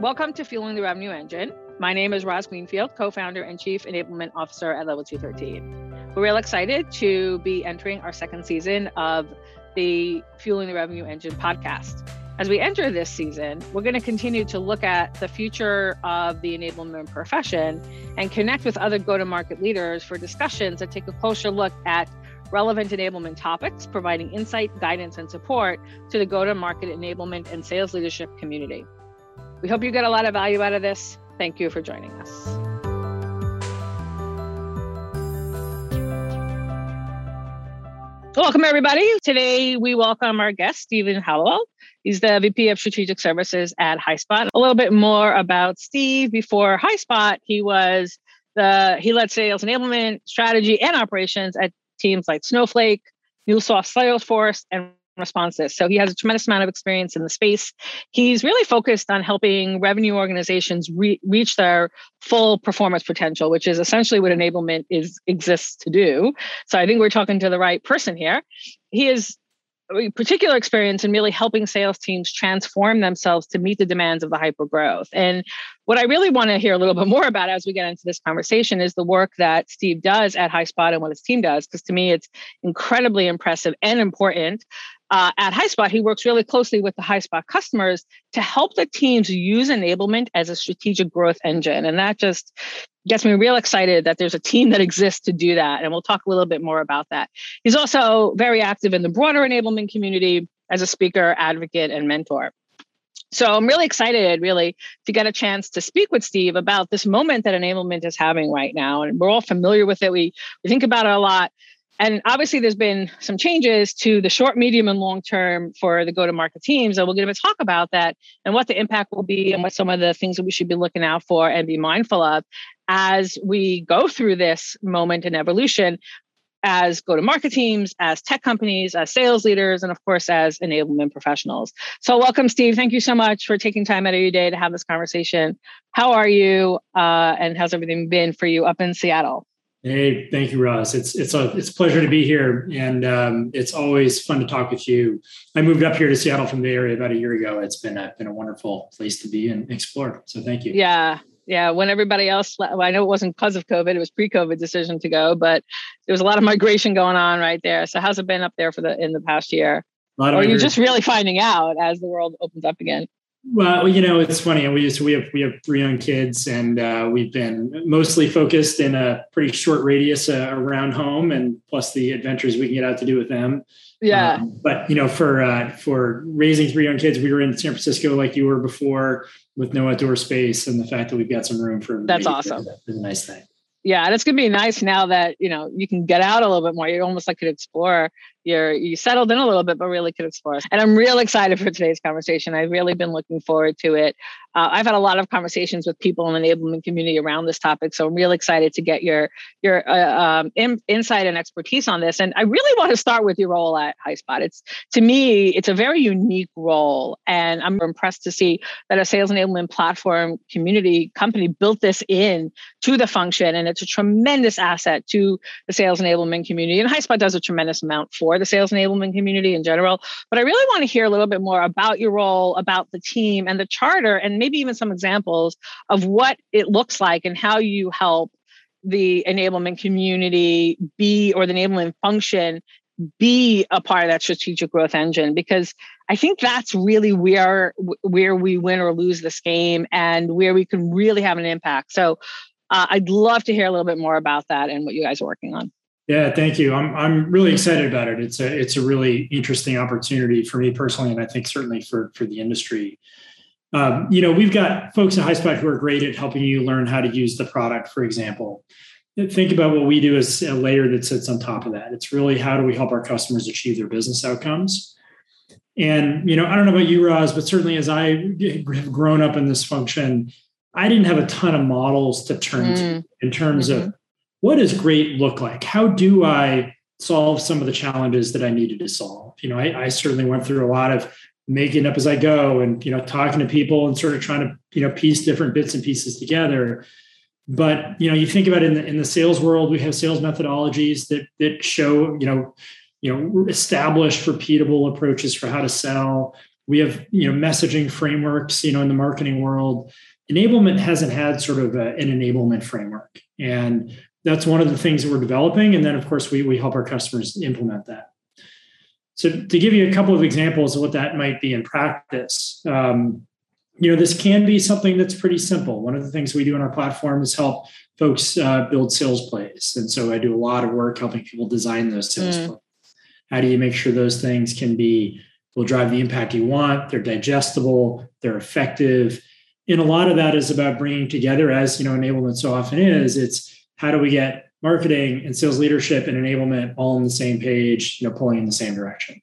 Welcome to Fueling the Revenue Engine. My name is Roz Greenfield, co founder and chief enablement officer at Level 213. We're real excited to be entering our second season of the Fueling the Revenue Engine podcast. As we enter this season, we're going to continue to look at the future of the enablement profession and connect with other go to market leaders for discussions that take a closer look at relevant enablement topics, providing insight, guidance, and support to the go to market enablement and sales leadership community. We hope you get a lot of value out of this. Thank you for joining us. Welcome, everybody. Today, we welcome our guest, Stephen Hallowell. He's the VP of Strategic Services at HighSpot. A little bit more about Steve. Before HighSpot, he was the he led sales enablement, strategy, and operations at teams like Snowflake, MuleSoft, Salesforce, and Responsys. So he has a tremendous amount of experience in the space. He's really focused on helping revenue organizations re- reach their full performance potential, which is essentially what enablement is exists to do. So I think we're talking to the right person here. He is uh, particular experience in really helping sales teams transform themselves to meet the demands of the hyper growth. And what I really want to hear a little bit more about as we get into this conversation is the work that Steve does at HighSpot and what his team does, because to me it's incredibly impressive and important uh, at HighSpot, he works really closely with the HighSpot customers to help the teams use enablement as a strategic growth engine. And that just gets me real excited that there's a team that exists to do that. And we'll talk a little bit more about that. He's also very active in the broader enablement community as a speaker, advocate, and mentor. So I'm really excited, really, to get a chance to speak with Steve about this moment that enablement is having right now. And we're all familiar with it. We, we think about it a lot. And obviously, there's been some changes to the short, medium, and long term for the go to market teams. And we're going to talk about that and what the impact will be and what some of the things that we should be looking out for and be mindful of as we go through this moment in evolution as go to market teams, as tech companies, as sales leaders, and of course, as enablement professionals. So, welcome, Steve. Thank you so much for taking time out of your day to have this conversation. How are you? Uh, and how's everything been for you up in Seattle? Hey, thank you, Roz. It's it's a it's a pleasure to be here, and um, it's always fun to talk with you. I moved up here to Seattle from the area about a year ago. It's been a, been a wonderful place to be and explore. So thank you. Yeah, yeah. When everybody else, well, I know it wasn't because of COVID; it was pre-COVID decision to go, but there was a lot of migration going on right there. So how's it been up there for the in the past year? Or are you just really finding out as the world opens up again? Well, you know, it's funny. We just we have we have three young kids, and uh, we've been mostly focused in a pretty short radius uh, around home, and plus the adventures we can get out to do with them. Yeah. Um, but you know, for uh, for raising three young kids, we were in San Francisco like you were before, with no outdoor space, and the fact that we've got some room for that's awesome. Is a nice thing yeah and it's going to be nice now that you know you can get out a little bit more you almost like could explore you're you settled in a little bit but really could explore. And i'm real excited for today's conversation. I've really been looking forward to it. Uh, i've had a lot of conversations with people in the enablement community around this topic so i'm real excited to get your your uh, um, in, insight and expertise on this. And i really want to start with your role at highspot it's to me it's a very unique role and i'm impressed to see that a sales enablement platform community company built this in to the function and it's a tremendous asset to the sales enablement community. And highspot does a tremendous amount for for the sales enablement community in general. But I really want to hear a little bit more about your role, about the team and the charter, and maybe even some examples of what it looks like and how you help the enablement community be or the enablement function be a part of that strategic growth engine because I think that's really where where we win or lose this game and where we can really have an impact. So uh, I'd love to hear a little bit more about that and what you guys are working on. Yeah, thank you. I'm I'm really excited about it. It's a it's a really interesting opportunity for me personally, and I think certainly for for the industry. Um, you know, we've got folks at HighSpot who are great at helping you learn how to use the product. For example, think about what we do as a layer that sits on top of that. It's really how do we help our customers achieve their business outcomes. And you know, I don't know about you, Roz, but certainly as I have grown up in this function, I didn't have a ton of models to turn mm. to in terms mm-hmm. of what does great look like? How do I solve some of the challenges that I needed to solve? You know, I, I certainly went through a lot of making up as I go and, you know, talking to people and sort of trying to, you know, piece different bits and pieces together. But, you know, you think about in the, in the sales world, we have sales methodologies that, that show, you know, you know, established repeatable approaches for how to sell We have you know messaging frameworks. You know, in the marketing world, enablement hasn't had sort of a, an enablement framework, and that's one of the things that we're developing. And then, of course, we we help our customers implement that. So, to give you a couple of examples of what that might be in practice. Um, you know, this can be something that's pretty simple. One of the things we do in our platform is help folks uh, build sales plays. And so I do a lot of work helping people design those sales mm. plays. How do you make sure those things can be, will drive the impact you want? They're digestible, they're effective. And a lot of that is about bringing together, as you know, enablement so often is, it's how do we get marketing and sales leadership and enablement all on the same page, you know, pulling in the same direction.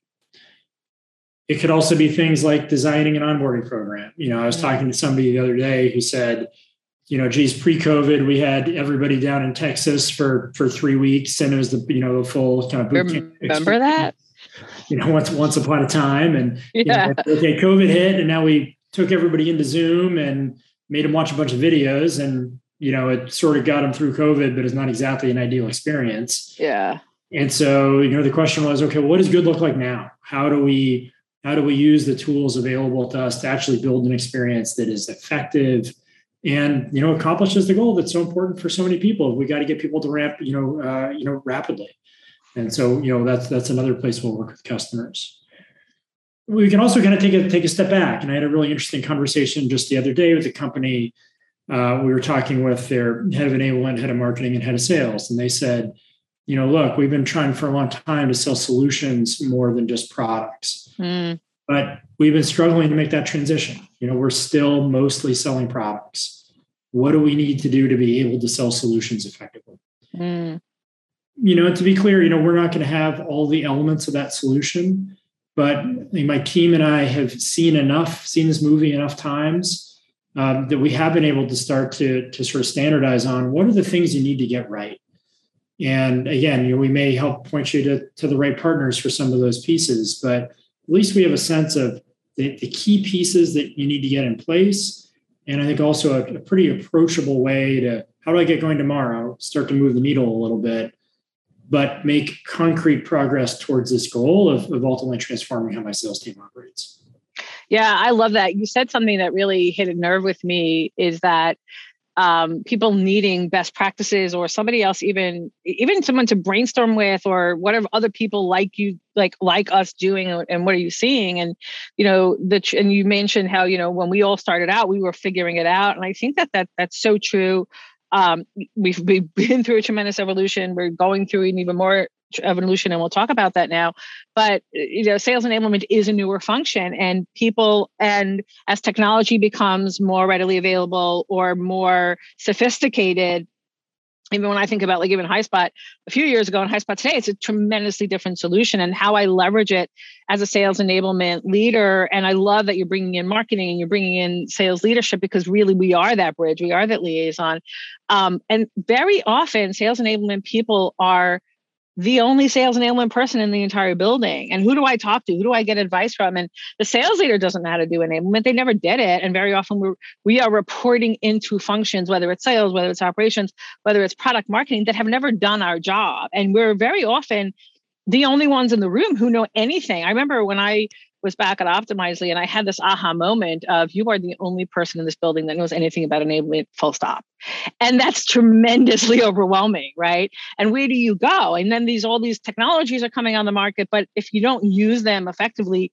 It could also be things like designing an onboarding program. You know, I was mm. talking to somebody the other day who said, you know, geez, pre-COVID, we had everybody down in Texas for for three weeks, and it was the you know the full kind of boot camp. Remember that? You know, once once upon a time, and yeah. You know, okay, COVID hit, and now we took everybody into Zoom and made them watch a bunch of videos, and you know, it sort of got them through COVID, but it's not exactly an ideal experience. Yeah. And so, you know, the question was, okay, what does good look like now? How do we how do we use the tools available to us to actually build an experience that is effective and you know accomplishes the goal that's so important for so many people we got to get people to ramp you know uh, you know rapidly and so you know that's that's another place we'll work with customers we can also kind of take a take a step back and i had a really interesting conversation just the other day with a company uh, we were talking with their head of enablement head of marketing and head of sales and they said you know, look, we've been trying for a long time to sell solutions more than just products. Mm. But we've been struggling to make that transition. You know, we're still mostly selling products. What do we need to do to be able to sell solutions effectively? Mm. You know, to be clear, you know, we're not going to have all the elements of that solution, but my team and I have seen enough, seen this movie enough times um, that we have been able to start to, to sort of standardize on what are the things you need to get right and again, you know, we may help point you to, to the right partners for some of those pieces, but at least we have a sense of the, the key pieces that you need to get in place. And I think also a, a pretty approachable way to how do I get going tomorrow, start to move the needle a little bit, but make concrete progress towards this goal of, of ultimately transforming how my sales team operates. Yeah, I love that. You said something that really hit a nerve with me is that um, people needing best practices or somebody else even even someone to brainstorm with or whatever other people like you like like us doing and what are you seeing? And you know the and you mentioned how you know when we all started out we were figuring it out. And i think that that that's so true um, we've, we've been through a tremendous evolution. We're going through an even more evolution and we'll talk about that now. But you know sales enablement is a newer function and people and as technology becomes more readily available or more sophisticated even when I think about like even HighSpot a few years ago and HighSpot today, it's a tremendously different solution and how I leverage it as a sales enablement leader. And I love that you're bringing in marketing and you're bringing in sales leadership because really we are that bridge, we are that liaison. Um, and very often, sales enablement people are the only sales enablement person in the entire building. And who do I talk to? Who do I get advice from? And the sales leader doesn't know how to do enablement. They never did it. And very often we're, we are reporting into functions, whether it's sales, whether it's operations, whether it's product marketing, that have never done our job. And we're very often the only ones in the room who know anything. I remember when I was back at Optimizely and I had this aha moment of you are the only person in this building that knows anything about enablement, full stop. And that's tremendously overwhelming, right? And where do you go? And then these all these technologies are coming on the market, but if you don't use them effectively,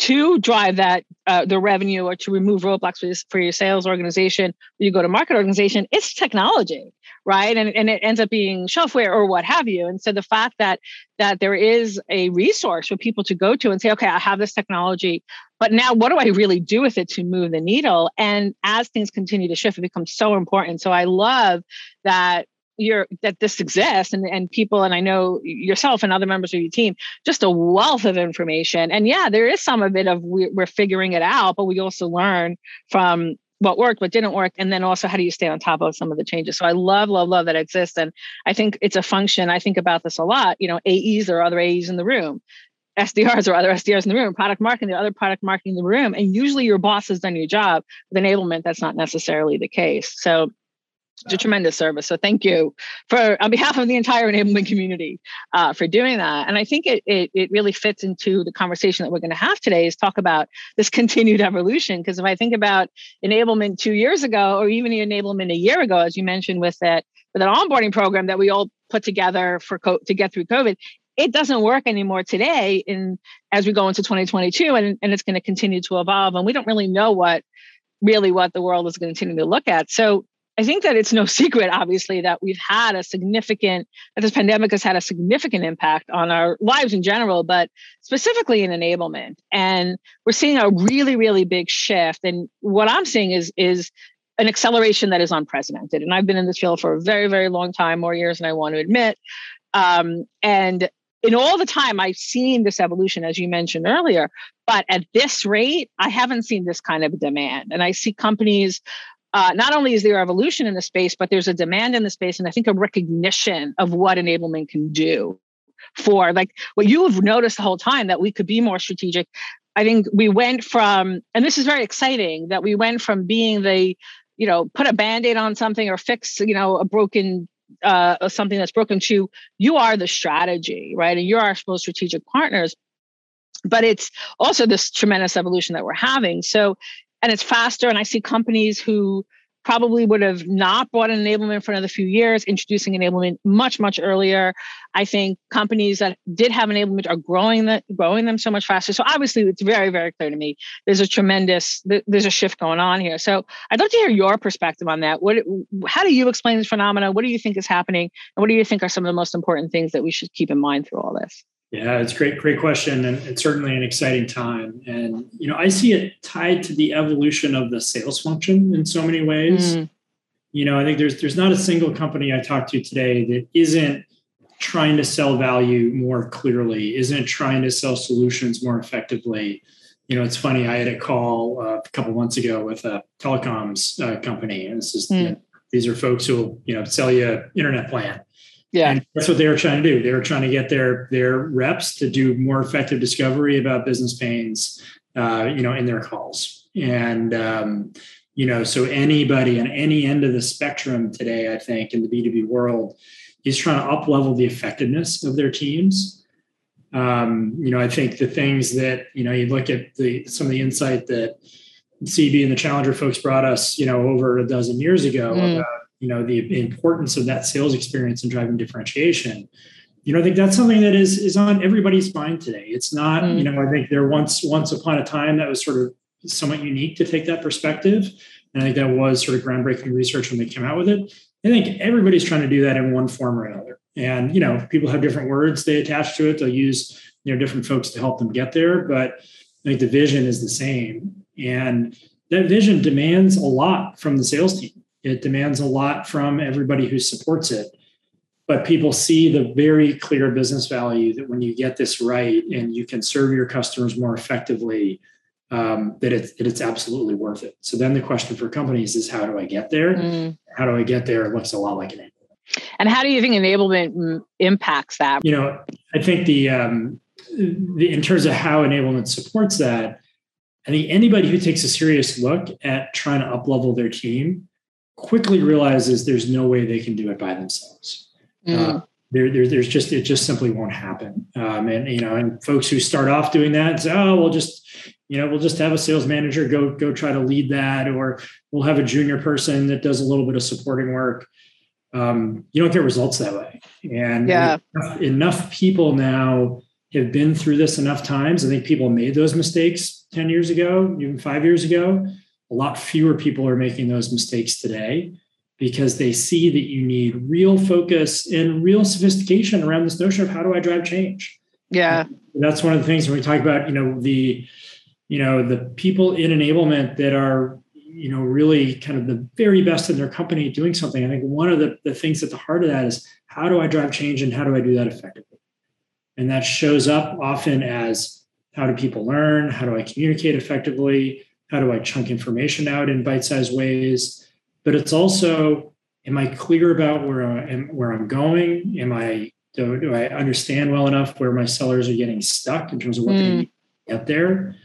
to drive that uh, the revenue or to remove roadblocks for, your, for your sales organization you go to market organization it's technology right? And, and it ends up being shelfware or what have you. And so the fact that that there is a resource for people to go to and say okay i have this technology but now what do i really do with it to move the needle? And as things continue to shift it becomes so important. So i love that you're that this exists and, and people and i know yourself and other members of your team just a wealth of information and yeah there is some of it of we, we're figuring it out but we also learn from what worked what didn't work and then also how do you stay on top of some of the changes so i love love love that exists and i think it's a function i think about this a lot you know aes or other aes in the room SDRs or other SDRs in the room, product marketing, the other product marketing in the room. And usually your boss has done your job. With enablement, that's not necessarily the case. So a tremendous service. So thank you for on behalf of the entire enablement community uh, for doing that. And I think it, it it really fits into the conversation that we're going to have today is talk about this continued evolution. Because if I think about enablement two years ago, or even enablement a year ago, as you mentioned with that with an onboarding program that we all put together for co- to get through COVID, it doesn't work anymore today in as we go into 2022 and, and it's going to continue to evolve and we don't really know what really what the world is going to continue to look at so I think that it's no secret, obviously, that we've had a significant, that this pandemic has had a significant impact on our lives in general, but specifically in enablement. And we're seeing a really, really big shift. And what I'm seeing is, is an acceleration that is unprecedented. And I've been in this field for a very, very long time, more years than I want to admit. Um, and in all the time I've seen this evolution, as you mentioned earlier, but at this rate, I haven't seen this kind of demand. And I see companies uh, not only is there evolution in the space, but there's a demand in the space, and I think a recognition of what enablement can do for like what you have noticed the whole time that we could be more strategic. I think we went from, and this is very exciting, that we went from being the, you know, put a band-aid on something or fix, you know, a broken uh, something that's broken to you are the strategy, right? And you're our most strategic partners. But it's also this tremendous evolution that we're having. So and it's faster. And I see companies who probably would have not bought an enablement for another few years, introducing enablement much, much earlier. I think companies that did have enablement are growing the, growing them so much faster. So obviously it's very, very clear to me there's a tremendous there's a shift going on here. So I'd love to hear your perspective on that. What how do you explain this phenomena? What do you think is happening? And what do you think are some of the most important things that we should keep in mind through all this? Yeah, it's great, great question, and it's certainly an exciting time. And you know, I see it tied to the evolution of the sales function in so many ways. Mm. You know, I think there's there's not a single company I talked to today that isn't trying to sell value more clearly, isn't trying to sell solutions more effectively. You know, it's funny. I had a call uh, a couple months ago with a telecoms uh, company, and this is mm. you know, these are folks who will you know sell you an internet plan yeah. And that's what they were trying to do. They were trying to get their their reps to do more effective discovery about business pains, uh, you know, in their calls. And um, you know, so anybody on any end of the spectrum today, I think, in the B2B world, is trying to up level the effectiveness of their teams. Um, you know, I think the things that, you know, you look at the some of the insight that CEB and the Challenger folks brought us, you know, over a dozen years ago mm. about you know the importance of that sales experience and driving differentiation you know i think that's something that is is on everybody's mind today. It's not mm. you know i think there once once upon a time that was sort of somewhat unique to take that perspective. And i think that was sort of groundbreaking research when they came out with it. I think everybody's trying to do that in one form or another. And you know people have different words they attach to it. They'll use you know different folks to help them get there. But i think the vision is the same. And that vision demands a lot from the sales team it demands a lot from everybody who supports it. But people see the very clear business value that when you get this right and you can serve your customers more effectively, um, that it's that it's absolutely worth it. So then the question for companies is how do I get there? Mm. How do I get there? It looks a lot like an enablement. And how do you think enablement impacts that? You know, I think the, um, the in terms of how enablement supports that, I think anybody who takes a serious look at trying to uplevel their team quickly realizes there's no way they can do it by themselves. Mm. Uh, there, there, there's just it just simply won't happen. Um, and you know, and folks who start off doing that say, "Oh, we'll just you know we'll just have a sales manager go go try to lead that, or we'll have a junior person that does a little bit of supporting work." Um, you don't get results that way. And yeah. enough, enough people now have been through this enough times. I think people made those mistakes ten years ago, even five years ago a lot fewer people are making those mistakes today because they see that you need real focus and real sophistication around this notion of how do I drive change. Yeah. And that's one of the things when we talk about, you know, the, you know, the people in enablement that are, you know, really kind of the very best in their company doing something. I think one of the, the things at the heart of that is how do I drive change and how do I do that effectively? And that shows up often as how do people learn? How do I communicate effectively? How do I chunk information out in bite-sized ways? But it's also, am I clear about where I am, where I'm going? Am I do, do I understand well enough where my sellers are getting stuck in terms of what mm. they need to get there?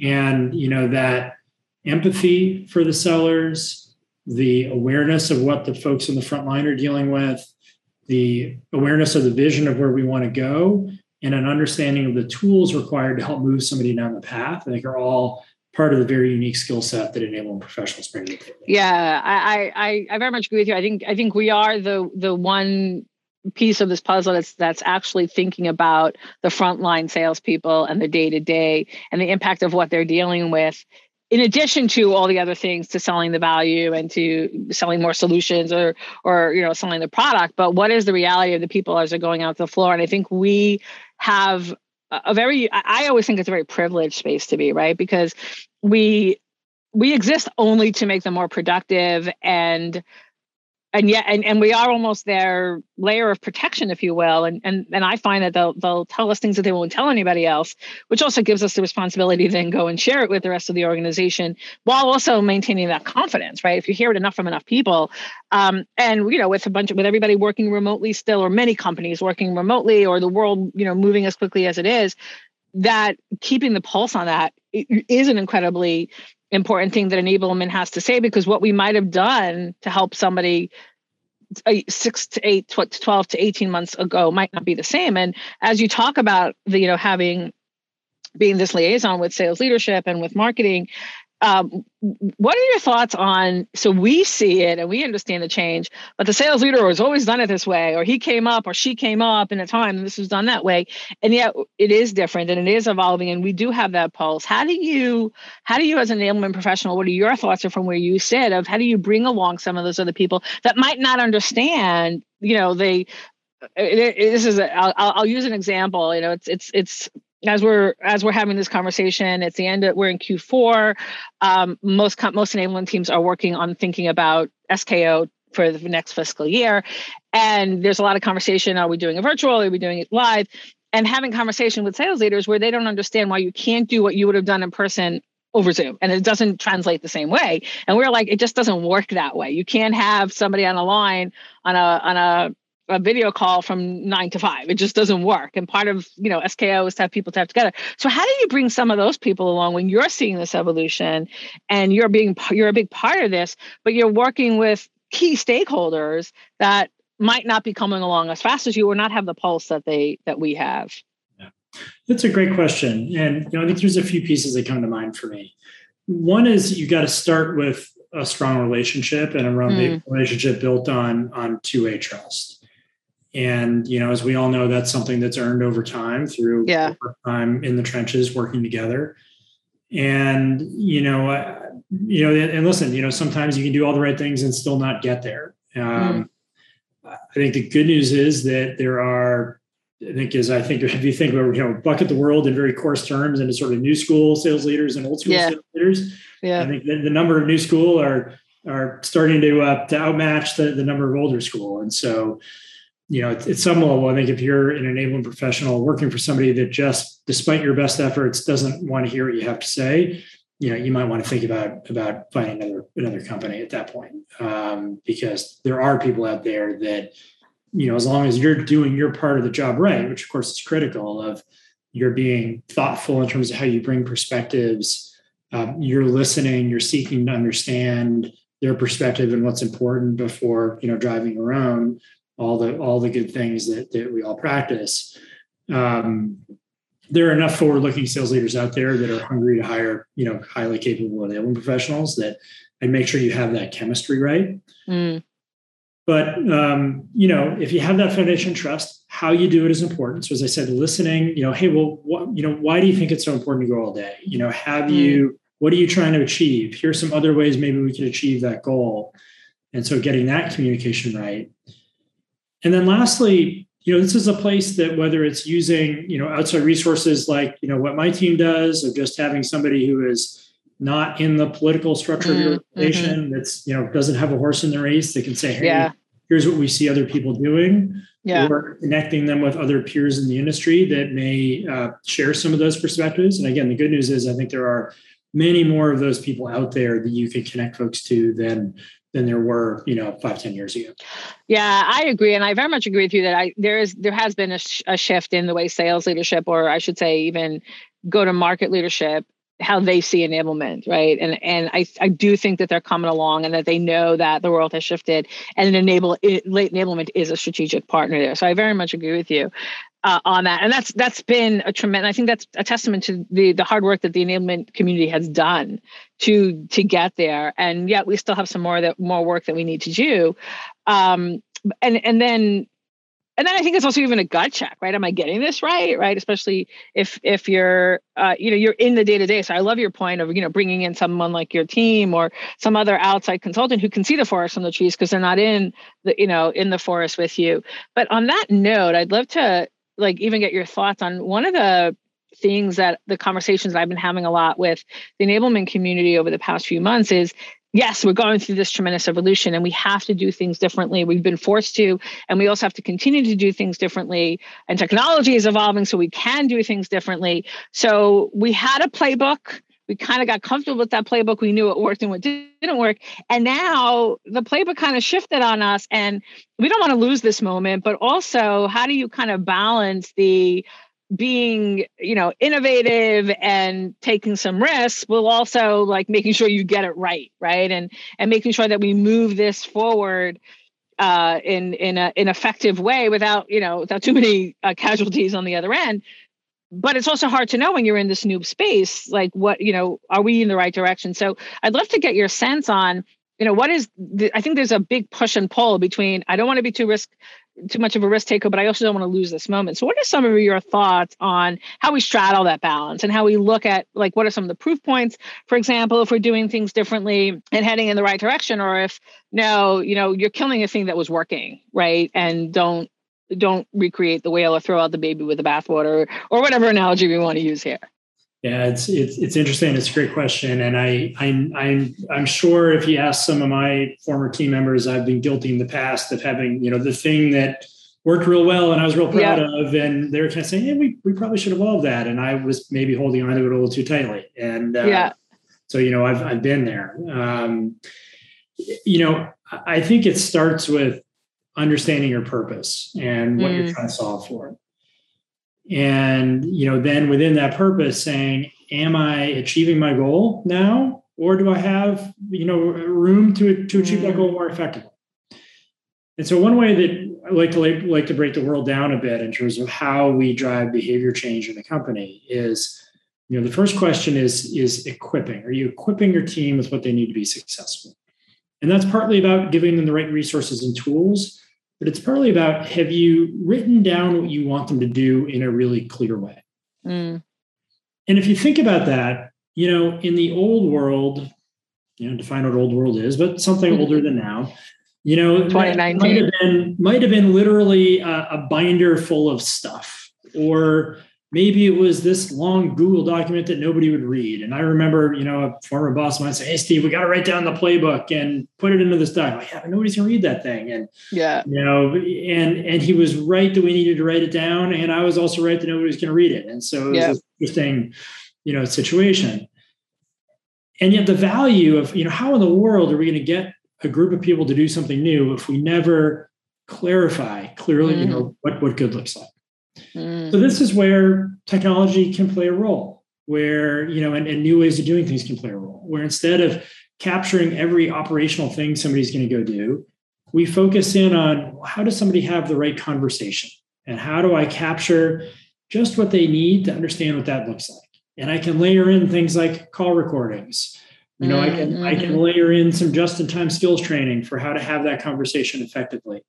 And you know that empathy for the sellers, the awareness of what the folks in the front line are dealing with, the awareness of the vision of where we want to go, and an understanding of the tools required to help move somebody down the path, I think are all part of the very unique skill set that enabling professionals bring to the table. Yeah, I, I I very much agree with you. I think I think we are the the one piece of this puzzle that's that's actually thinking about the frontline salespeople and the day to day and the impact of what they're dealing with in addition to all the other things to selling the value and to selling more solutions or or you know selling the product but what is the reality of the people as they're going out to the floor and i think we have a very i always think it's a very privileged space to be right? Because we we exist only to make them more productive and and yet and, and we are almost their layer of protection if you will. And and and i find that they'll they'll tell us things that they won't tell anybody else which also gives us the responsibility to then go and share it with the rest of the organization while also maintaining that confidence right? If you hear it enough from enough people um, and you know with a bunch of with everybody working remotely still or many companies working remotely or the world you know moving as quickly as it is that keeping the pulse on that is an incredibly important thing that enablement has to say because what we might have done to help somebody uh, six to eight to 12 to 18 months ago might not be the same. And as you talk about the you know having being this liaison with sales leadership and with marketing um, what are your thoughts on? So we see it and we understand the change, but the sales leader has always done it this way, or he came up, or she came up in a time, and this was done that way. And yet it is different and it is evolving, and we do have that pulse. How do you, how do you, as an enablement professional, what are your thoughts from where you sit of how do you bring along some of those other people that might not understand? You know, they it, this is a, I'll, I'll use an example you know it's it's it's as we're as we're having this conversation it's the end of we're in q4 um, most most enablement teams are working on thinking about sko for the next fiscal year. And there's a lot of conversation are we doing it virtual? Are we doing it live? And having conversation with sales leaders where they don't understand why you can't do what you would have done in person over Zoom. And it doesn't translate the same way. And we're like, it just doesn't work that way. You can't have somebody on a line on a on a a video call from nine to five. It just doesn't work. And part of, you know, SKO is to have people to have together. So how do you bring some of those people along when you're seeing this evolution and you're being, you're a big part of this, but you're working with key stakeholders that might not be coming along as fast as you or not have the pulse that they, that we have? Yeah. That's a great question. And, you know, I think there's a few pieces that come to mind for me. One is you got to start with a strong relationship and a mm. relationship built on on two-way trust and you know as we all know that's something that's earned over time through yeah. time in the trenches working together and you know uh, you know and listen you know sometimes you can do all the right things and still not get there um, mm. i think the good news is that there are i think is i think if you think about you know bucket the world in very coarse terms into sort of new school sales leaders and old school yeah. sales leaders yeah i think the, the number of new school are are starting to uh, to outmatch the, the number of older school and so you know, at, some level, I think if you're an enabling professional working for somebody that just, despite your best efforts, doesn't want to hear what you have to say, you know, you might want to think about about finding another another company at that point, um, because there are people out there that, you know, as long as you're doing your part of the job right, which of course is critical of you're being thoughtful in terms of how you bring perspectives, um, you're listening, you're seeking to understand their perspective and what's important before you know driving your own all the all the good things that, that we all practice. Um, there are enough forward-looking sales leaders out there that are hungry to hire, you know, highly capable enablement professionals that and make sure you have that chemistry right. Mm. But um, you know, if you have that foundation trust, how you do it is important. So as I said, listening, you know, hey, well, what, you know, why do you think it's so important to go all day? You know, have mm. you what are you trying to achieve? Here's some other ways maybe we can achieve that goal. And so getting that communication right. And then lastly, you know, this is a place that whether it's using, you know, outside resources like, you know, what my team does, or just having somebody who is not in the political structure mm-hmm. of your organization mm-hmm. that's, you know, doesn't have a horse in the race that can say, hey, yeah. here's what we see other people doing. Yeah. Or connecting them with other peers in the industry that may uh, share some of those perspectives. And again, the good news is I think there are many more of those people out there that you can connect folks to than than there were, you know, five ten years ago. Yeah, I agree, and I very much agree with you that I there is there has been a, sh- a shift in the way sales leadership, or I should say, even go to market leadership how they see enablement, right? And and I I do think that they're coming along and that they know that the world has shifted and enable late enablement is a strategic partner there. So I very much agree with you uh, on that, and that's that's been a tremendous. I think that's a testament to the the hard work that the enablement community has done to to get there. And yet we still have some more that more work that we need to do. Um, and and then and then I think it's also even a gut check, right? Am I getting this right? Right, especially if if you're uh, you know you're in the day to day. So I love your point of you know bringing in someone like your team or some other outside consultant who can see the forest from the trees because they're not in the you know in the forest with you. But on that note, I'd love to like even get your thoughts on one of the things that the conversations I've been having a lot with the enablement community over the past few months is yes, we're going through this tremendous evolution and we have to do things differently. We've been forced to, and we also have to continue to do things differently. And technology is evolving, so we can do things differently. So we had a playbook. We kind of got comfortable with that playbook. We knew what worked and what didn't work. And now the playbook kind of shifted on us. And we don't want to lose this moment, but also, how do you kind of balance the being you know innovative and taking some risks will also like making sure you get it right right? And and making sure that we move this forward uh, in in a, an effective way without you know without too many uh, casualties on the other end. But it's also hard to know when you're in this new space like what you know are we in the right direction? So i'd love to get your sense on you know what is the, i think there's a big push and pull between i don't want to be too risk too much of a risk taker, but I also don't want to lose this moment. So, what are some of your thoughts on how we straddle that balance and how we look at like what are some of the proof points, for example, if we're doing things differently and heading in the right direction, or if no, you know, you're killing a thing that was working, right? And don't don't recreate the whale or throw out the baby with the bathwater or whatever analogy we want to use here. Yeah, it's it's it's interesting. It's a great question, and I I'm I'm I'm sure if you ask some of my former team members, I've been guilty in the past of having you know the thing that worked real well and I was real proud yeah. of, and they were kind of saying, "Hey, we we probably should evolve that," and I was maybe holding on to it a little too tightly, and uh, yeah. So you know, I've I've been there. Um, you know, I think it starts with understanding your purpose and what mm. you're trying to solve for and you know then within that purpose saying am i achieving my goal now? Or do i have you know room to to achieve that mm. goal more effectively? And so one way that i like to like, like to break the world down a bit in terms of how we drive behavior change in the company is you know the first question is is equipping. Are you equipping your team with what they need to be successful? And that's partly about giving them the right resources and tools but it's partly about have you written down what you want them to do in a really clear way? Mm. And if you think about that, you know, in the old world, you know, define what old world is, but something older than now, you know, 2019 might have been might have been literally a, a binder full of stuff or maybe it was this long Google document that nobody would read. And I remember, you know, a former boss might say, Hey, Steve, we got to write down the playbook and put it into this document. Yeah, nobody's gonna read that thing. And yeah, you know, and and he was right that we needed to write it down. And I was also right that nobody was gonna read it. And so it was yeah. interesting, you know, situation. And yet the value of, you know, how in the world are we going to get a group of people to do something new if we never clarify clearly, mm-hmm. you know, what, what good looks like? Mm. So this is where technology can play a role, where you know, and, and new ways of doing things can play a role. Where instead of capturing every operational thing somebody's going to go do, we focus in on how does somebody have the right conversation, and how do I capture just what they need to understand what that looks like. And I can layer in things like call recordings. You know, mm-hmm. I can I can mm-hmm. layer in some just-in-time skills training for how to have that conversation effectively.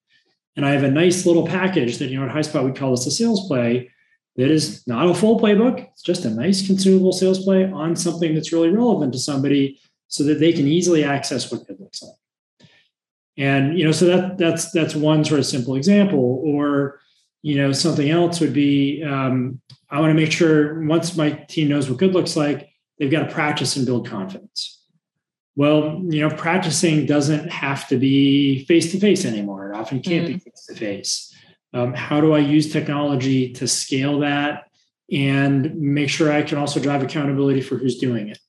And I have a nice little package that, you know, at HighSpot, we call this a sales play that is not a full playbook. It's just a nice consumable sales play on something that's really relevant to somebody so that they can easily access what good looks like. And, you know, so that that's that's one sort of simple example. Or, you know, something else would be um, I want to make sure once my team knows what good looks like, they've got to practice and build confidence. Well, you know, practicing doesn't have to be face to face anymore. It often can't mm-hmm. be face to face. How do I use technology to scale that and make sure I can also drive accountability for who's doing it?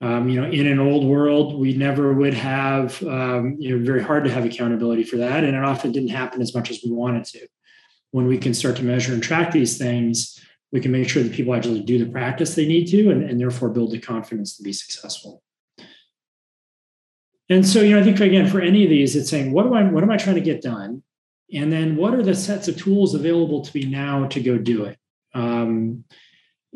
Um, you know, in an old world, we never would have, um, you know, very hard to have accountability for that. And it often didn't happen as much as we wanted to. When we can start to measure and track these things, we can make sure that people actually do the practice they need to and, and therefore build the confidence to be successful. And so, you know, I think again, for any of these, it's saying, what do I, what am I trying to get done? And then what are the sets of tools available to me now to go do it? Um,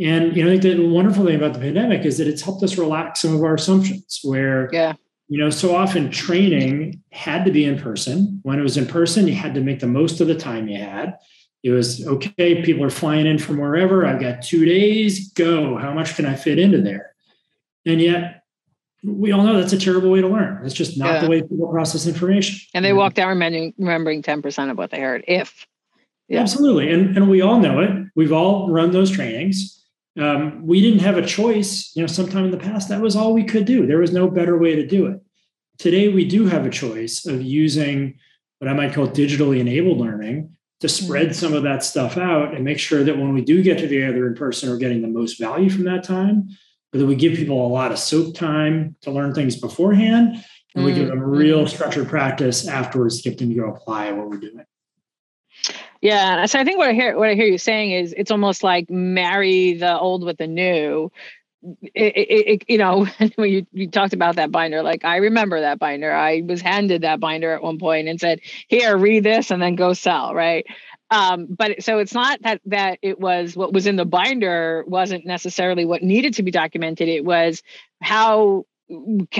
and you know, I think the wonderful thing about the pandemic is that it's helped us relax some of our assumptions where yeah. You know, so often training had to be in person. When it was in person, you had to make the most of the time you had. It was okay, people are flying in from wherever. I've got two days, go. How much can I fit into there? And yet, we all know that's a terrible way to learn. It's just not yeah. the way people process information. And they walked out remembering, remembering 10% of what they heard, if. Yeah. Absolutely. And, and we all know it. We've all run those trainings um, we didn't have a choice. You know, sometime in the past, that was all we could do. There was no better way to do it. Today, we do have a choice of using what I might call digitally enabled learning to spread mm-hmm. some of that stuff out and make sure that when we do get together in person, we're getting the most value from that time, but that we give people a lot of soak time to learn things beforehand, and we give them mm-hmm. real structured practice afterwards to get them to go apply what we're doing. Yeah, so I think what I hear what I hear you saying is it's almost like marry the old with the new. It, it, it, you know, when you, you talked about that binder, like I remember that binder. I was handed that binder at one point and said, "Here, read this, and then go sell." Right. Um, but so it's not that that it was what was in the binder wasn't necessarily what needed to be documented. It was how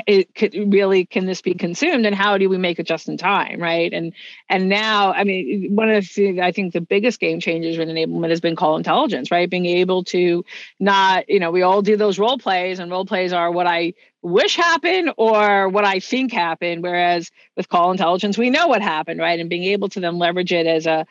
it could really can this be consumed and how do we make it just in time right? And and now i mean one of the i think the biggest game changers in enablement has been call intelligence right? Being able to not you know we all do those role plays and role plays are what i wish happened or what i think happened. Whereas with call intelligence we know what happened right? And being able to then leverage it as a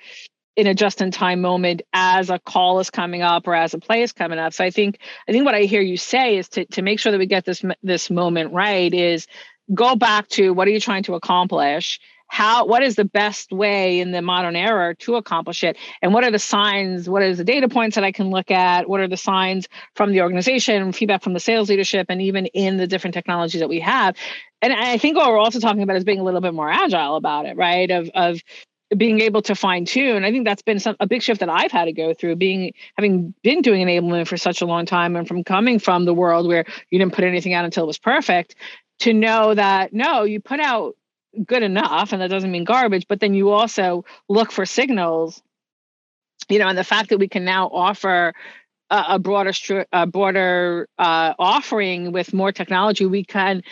in a just in time moment as a call is coming up or as a play is coming up. So I think I think what I hear you say is to to make sure that we get this this moment right is go back to what are you trying to accomplish? How what is the best way in the modern era to accomplish it? And what are the signs? What are the data points that I can look at? What are the signs from the organization, feedback from the sales leadership, and even in the different technologies that we have? And I think what we're also talking about is being a little bit more agile about it, right? Of of being able to fine tune. I think that's been some, a big shift that I've had to go through. Being having been doing enablement for such a long time, and from coming from the world where you didn't put anything out until it was perfect, to know that no, you put out good enough, and that doesn't mean garbage. But then you also look for signals. You know, and the fact that we can now offer a, broader, a broader uh, offering with more technology, we can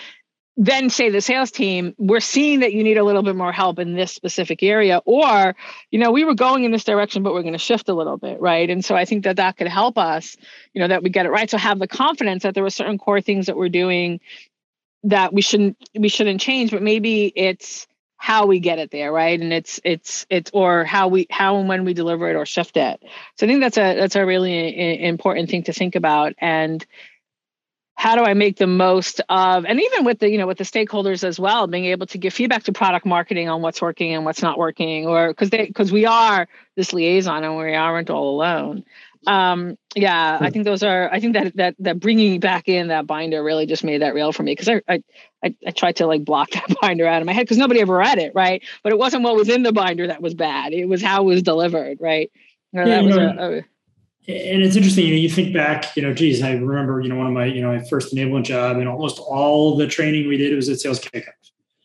then say the sales team we're seeing that you need a little bit more help in this specific area or you know we were going in this direction but we're going to shift a little bit right? And so i think that that could help us you know that we get it right. So have the confidence that there were certain core things that we're doing that we shouldn't we shouldn't change but maybe it's how we get it there right? And it's it's it's or how we how and when we deliver it or shift it. So i think that's a that's a really important thing to think about. And how do I make the most of, and even with the, you know, with the stakeholders as well, being able to give feedback to product marketing on what's working and what's not working, or because they, because we are this liaison and we aren't all alone. Um, yeah, I think those are, I think that, that, that bringing back in that binder really just made that real for me. Cause I, I, I, I tried to like block that binder out of my head because nobody ever read it. Right. But it wasn't what was in the binder that was bad. It was how it was delivered. Right. yeah, that was a, a and it's interesting, you know, you think back, you know, geez, I remember, you know, one of my, you know, my first enablement job and almost all the training we did was at sales kickoff.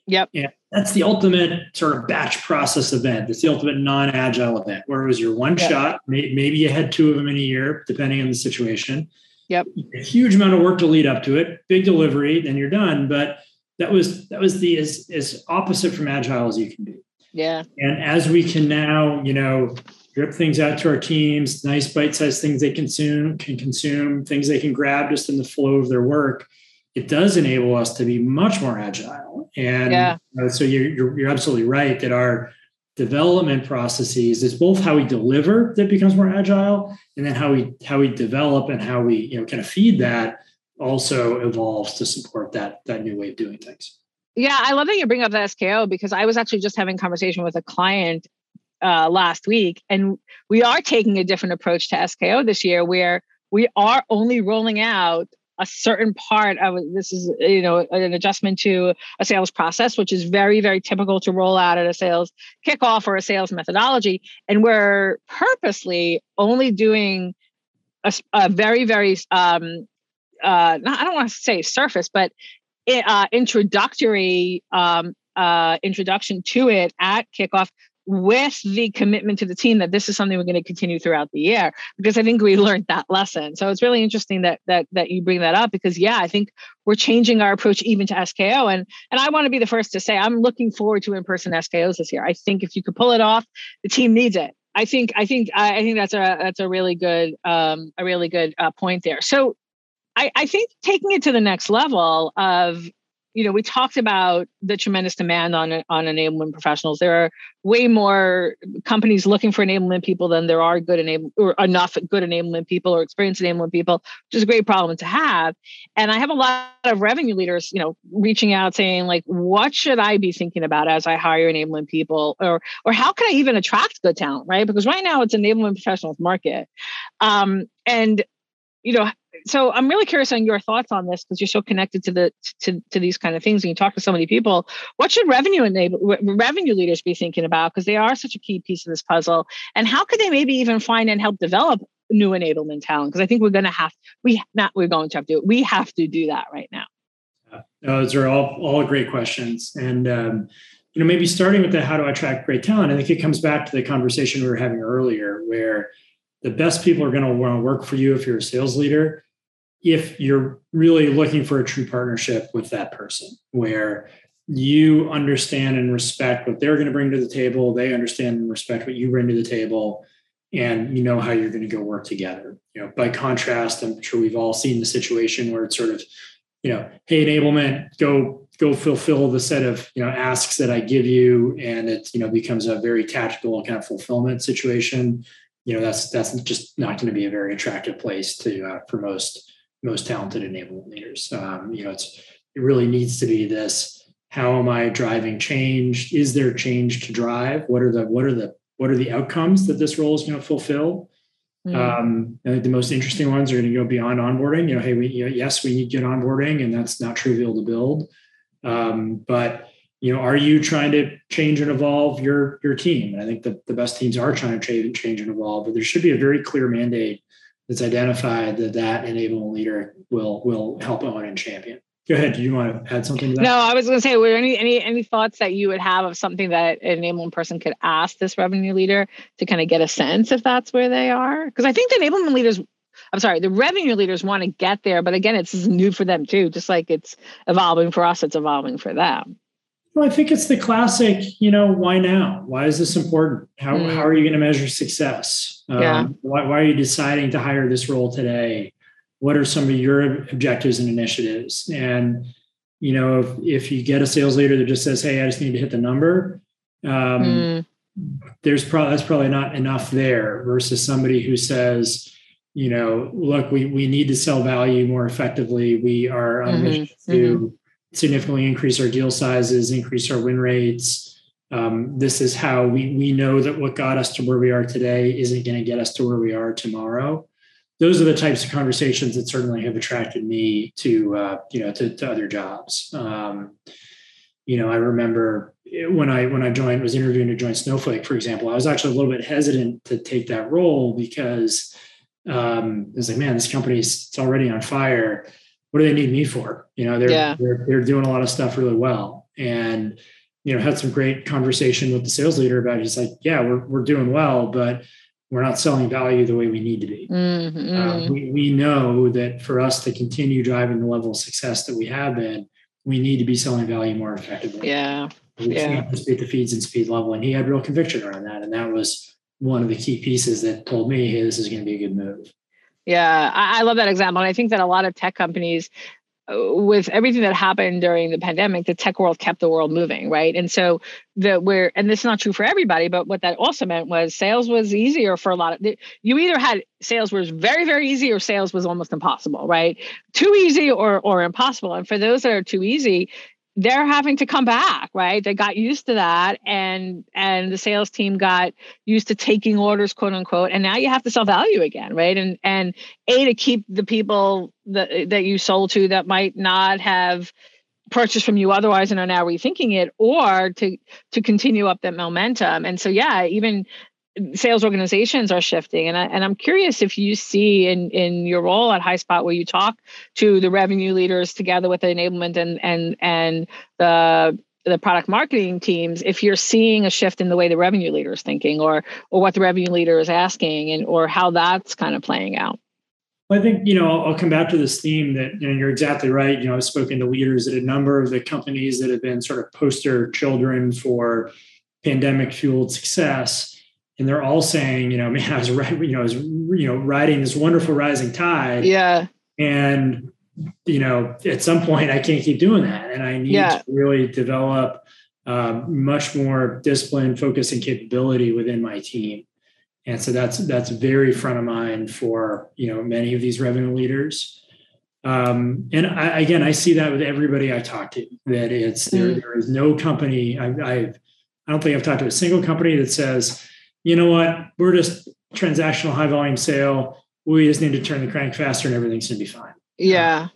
Yep. Yeah. That's the ultimate sort of batch process event. It's the ultimate non-agile event where it was your one yep. shot. Maybe you had two of them in a year, depending on the situation. Yep. A huge amount of work to lead up to it, big delivery, then you're done. But that was that was the as, as opposite from agile as you can be. Yeah. And as we can now, you know, drip things out to our teams, nice bite-sized things they consume can consume, things they can grab just in the flow of their work. It does enable us to be much more agile. And yeah. uh, so you're, you're, you're absolutely right that our development processes is both how we deliver that becomes more agile, and then how we how we develop and how we you know kind of feed that also evolves to support that that new way of doing things. Yeah, I love that you bring up the SKO because I was actually just having conversation with a client uh, last week. And we are taking a different approach to SKO this year, where we are only rolling out a certain part of this is you know an adjustment to a sales process which is very very typical to roll out at a sales kickoff or a sales methodology and we're purposely only doing a, a very very um, uh, not, I don't want to say surface, but uh, introductory um, uh, introduction to it at kickoff with the commitment to the team that this is something we're going to continue throughout the year because I think we learned that lesson. So it's really interesting that that that you bring that up because yeah, I think we're changing our approach even to SKO and and I want to be the first to say I'm looking forward to in-person SKOs this year. I think if you could pull it off, the team needs it. I think I think I think that's a that's a really good um, a really good uh, point there. So I, I think taking it to the next level of you know, we talked about the tremendous demand on on enablement professionals. There are way more companies looking for enablement people than there are good enable or enough good enablement people or experienced enablement people, which is a great problem to have. And I have a lot of revenue leaders, you know, reaching out saying like, what should I be thinking about as I hire enablement people, or or how can I even attract good talent, right? Because right now it's enablement professionals market, um, and you know so i'm really curious on your thoughts on this because you're so connected to the to, to these kind of things and you talk to so many people. What should revenue enable revenue leaders be thinking about? Because they are such a key piece of this puzzle. And how could they maybe even find and help develop new enablement talent? Because i think we're going to have we not we're going to have to we have to do that right now. Those are all all great questions. And um, you know maybe starting with the how to attract great talent i think it comes back to the conversation we were having earlier where the best people are going to want to work for you if you're a sales leader if you're really looking for a true partnership with that person where you understand and respect what they're going to bring to the table they understand and respect what you bring to the table and you know how you're going to go work together. You know by contrast i'm sure we've all seen the situation where it's sort of you know hey enablement go go fulfill the set of you know asks that i give you and it you know becomes a very tactical kind of fulfillment situation you know that's that's just not going to be a very attractive place to uh, for most most talented enablement leaders. Um, you know, it's it really needs to be this: how am I driving change? Is there change to drive? What are the what are the what are the outcomes that this role is going to fulfill? Mm. Um, I think the most interesting ones are going to go beyond onboarding. You know, hey, we you know, yes, we need good onboarding, and that's not trivial to build. Um, but you know, are you trying to change and evolve your your team? And I think that the best teams are trying to change and evolve, but there should be a very clear mandate that's identified that that enablement leader will will help own and champion. Go ahead. Do you want to add something to? No, I was going to say, were there any any any thoughts that you would have of something that an enablement person could ask this revenue leader to kind of get a sense if that's where they are? Because I think the enablement leaders I'm sorry, the revenue leaders want to get there, but again, it's new for them too. Just like it's evolving for us, it's evolving for them. Well, I think it's the classic, you know, why now? Why is this important? How, mm. how are you going to measure success? Um, yeah. Why, why are you deciding to hire this role today? What are some of your objectives and initiatives? And, you know, if, if you get a sales leader that just says, hey, I just need to hit the number, um, mm. there's probably, that's probably not enough there versus somebody who says, you know, look, we, we need to sell value more effectively. We are on mm-hmm. mission to, mm-hmm significantly increase our deal sizes, increase our win rates. Um, this is how we we know that what got us to where we are today isn't going to get us to where we are tomorrow. Those are the types of conversations that certainly have attracted me to uh, you know to, to other jobs. Um, you know, I remember when I when I joined was interviewing to join Snowflake, for example. I was actually a little bit hesitant to take that role because um, it was like, man, this company's it's already on fire what do they need me for? You know, they're, yeah. they're, they're doing a lot of stuff really well. And, you know, had some great conversation with the sales leader about it. He's like, yeah, we're, we're doing well, but we're not selling value the way we need to be. Mm-hmm. Uh, we, we know that for us to continue driving the level of success that we have been, we need to be selling value more effectively. Yeah. We yeah. can't just beat the feeds and speed level. And he had real conviction around that. And that was one of the key pieces that told me, hey, this is going to be a good move. Yeah, I, I love that example. And I think that a lot of tech companies, uh, with everything that happened during the pandemic, the tech world kept the world moving, right? And so the where and this is not true for everybody, but what that also meant was sales was easier for a lot of you either had sales was very very easy or sales was almost impossible, right? Too easy or or impossible. And for those that are too easy, they're having to come back right? They got used to that and and the sales team got used to taking orders quote unquote and now you have to sell value again right? And and a to keep the people that that you sold to that might not have purchased from you otherwise and are now rethinking it or to to continue up that momentum. And so yeah even sales organizations are shifting. And, I, and i'm curious if you see in in your role at highspot where you talk to the revenue leaders together with the enablement and and and the the product marketing teams if you're seeing a shift in the way the revenue leader is thinking or or what the revenue leader is asking and or how that's kind of playing out. Well, I think you know I'll, I'll, come back to this theme that you know you're exactly right. You know, I've spoken to leaders at a number of the companies that have been sort of poster children for pandemic fueled success, and they're all saying, you know, man, I was you know, I was you know riding this wonderful rising tide. Yeah. And you know, at some point, I can't keep doing that, and I need yeah. to really develop um, much more discipline, focus, and capability within my team. And so that's that's very front of mind for you know many of these revenue leaders. Um, and I, again, I see that with everybody I talk to. That it's there. Mm. There is no company. I, I I don't think I've talked to a single company that says, you know what, we're just transactional high volume sale. We just need to turn the crank faster and everything's going to be fine. Yeah.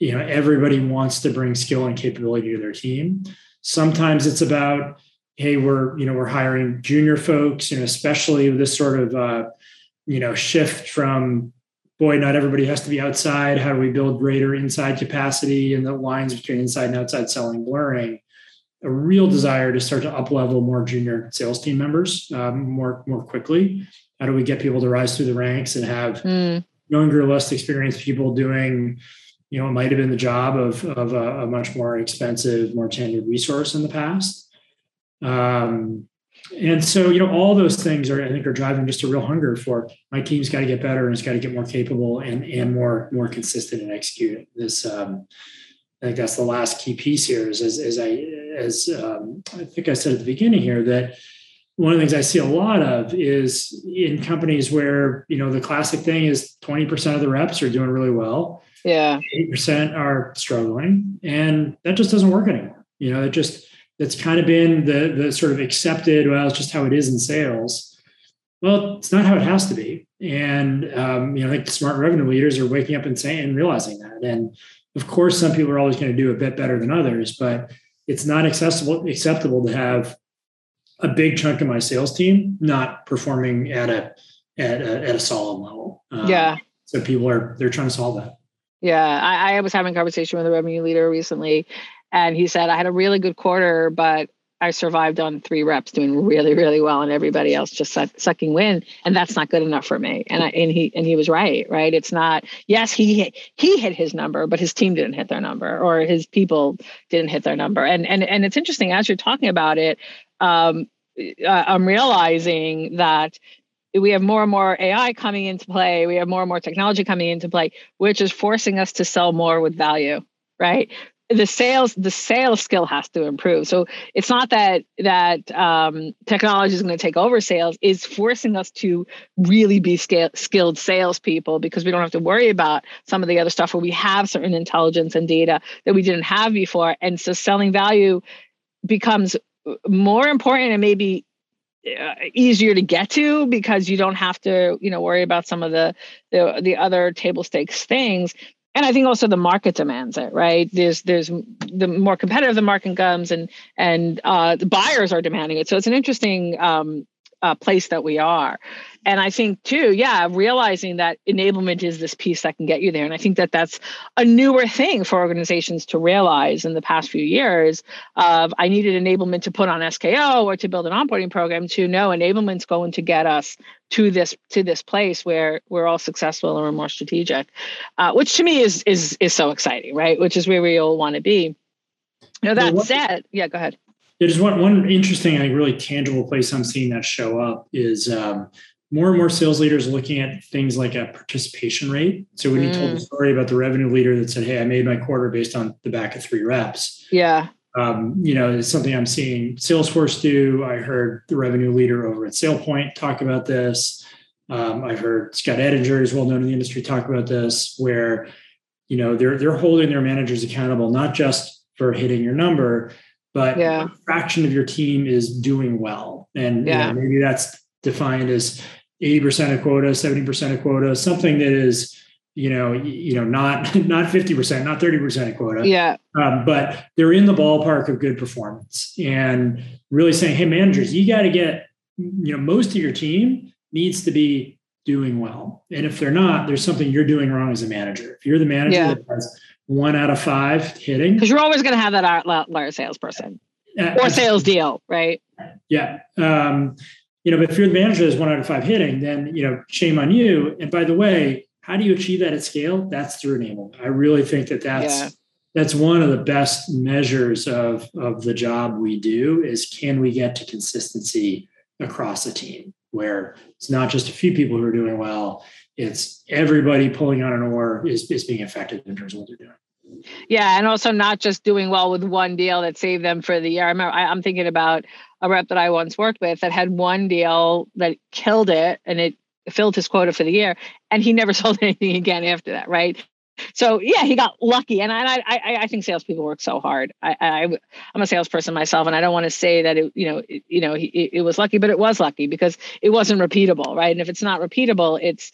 you know, everybody wants to bring skill and capability to their team. Sometimes it's about, hey, we're, you know, we're hiring junior folks, you know, especially with this sort of, uh, you know, shift from, boy, not everybody has to be outside. How do we build greater inside capacity and the lines between inside and outside selling blurring? A real desire to start to up level more junior sales team members um, more more quickly. How do we get people to rise through the ranks and have mm younger, less experienced people doing, you know, it might have been the job of, of a, a much more expensive, more tenured resource in the past. Um, and so, you know, all those things are, I think, are driving just a real hunger for my team's got to get better and it's got to get more capable and and more more consistent in executing this. Um, I think that's the last key piece here. Is as, as I as um, I think I said at the beginning here that one of the things I see a lot of is in companies where, you know, the classic thing is 20% of the reps are doing really well. Yeah. 8% are struggling. And that just doesn't work anymore. You know, it just, that's kind of been the, the sort of accepted, well, it's just how it is in sales. Well, it's not how it has to be. And, um, you know, I think smart revenue leaders are waking up and saying and realizing that. And of course, some people are always going to do a bit better than others, but it's not accessible, acceptable to have a big chunk of my sales team not performing at a at a, at a solid level. Um, yeah. So people are they're trying to solve that. Yeah, I, I was having a conversation with a revenue leader recently, and he said I had a really good quarter, but I survived on three reps, doing really, really well, and everybody else just suck, sucking wind, and that's not good enough for me. And I and he and he was right, right? It's not. Yes, he he hit his number, but his team didn't hit their number, or his people didn't hit their number. And and and it's interesting as you're talking about it um, uh, I'm realizing that we have more and more AI coming into play. We have more and more technology coming into play, which is forcing us to sell more with value, right? The sales, the sales skill has to improve. So it's not that that um, technology is going to take over sales; is forcing us to really be scale, skilled salespeople because we don't have to worry about some of the other stuff where we have certain intelligence and data that we didn't have before. And so selling value becomes more important and maybe uh, easier to get to because you don't have to you know worry about some of the the, the other table stakes things and i think also the market demands it right? There's there's the more competitive the market comes and and uh, the buyers are demanding it. So it's an interesting um, uh, place that we are. And i think too yeah realizing that enablement is this piece that can get you there. And i think that that's a newer thing for organizations to realize in the past few years of i needed enablement to put on sko or to build an onboarding program to know enablement's going to get us to this to this place where we're all successful and we're more strategic uh, which to me is is is so exciting right? Which is where we all want to be. Now that said yeah go ahead yeah, just one one interesting, I think, really tangible place I'm seeing that show up is um, more and more sales leaders looking at things like a participation rate. So when mm. you told the mm. story about the revenue leader that said, "Hey, I made my quarter based on the back of three reps," yeah, um, you know, it's something I'm seeing Salesforce do. I heard the revenue leader over at SailPoint talk about this. Um, I've heard Scott Ettinger, is well known in the industry, talk about this, where you know they're they're holding their managers accountable not just for hitting your number, but yeah. a fraction of your team is doing well. And yeah. you know, maybe that's defined as 80% of quota, 70% of quota, something that is, you know, you know, not not 50%, not 30% of quota. Yeah. Um, but they're in the ballpark of good performance and really saying, hey, managers, you got to get you know most of your team needs to be doing well. And if they're not, there's something you're doing wrong as a manager. If you're the manager yeah. that has one out of five hitting, because you're always going to have that outlier salesperson uh, or sales deal, right? Yeah. Um, you know, but if you're the manager that's one out of five hitting, then you know, shame on you. And by the way, how do you achieve that at scale? That's through enablement. I really think that that's yeah. that's one of the best measures of of the job we do is can we get to consistency across a team where it's not just a few people who are doing well, it's everybody pulling on an oar is, is being affected in terms of what they're doing. Yeah, and also not just doing well with one deal that saved them for the year. I remember I, I'm thinking about a rep that I once worked with that had one deal that killed it and it filled his quota for the year, and he never sold anything again after that. Right? so yeah, he got lucky, and I I I think salespeople work so hard. I, I I'm a salesperson myself, and I don't want to say that it you know it, you know it was lucky, but it was lucky because it wasn't repeatable, right? And if it's not repeatable, it's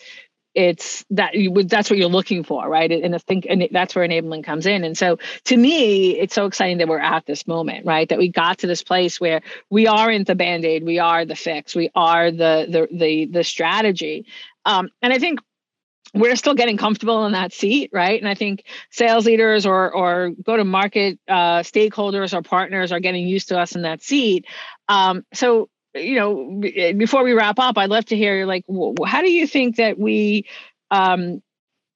it's that you would that's what you're looking for right and i think and that's where enablement comes in and so to me it's so exciting that we're at this moment right that we got to this place where we aren't the band-aid we are the fix we are the the the, the strategy um, and i think we're still getting comfortable in that seat, right? And I think sales leaders or or go to market uh, stakeholders or partners are getting used to us in that seat. Um, so you know, before we wrap up, I'd love to hear like, how do you think that we um,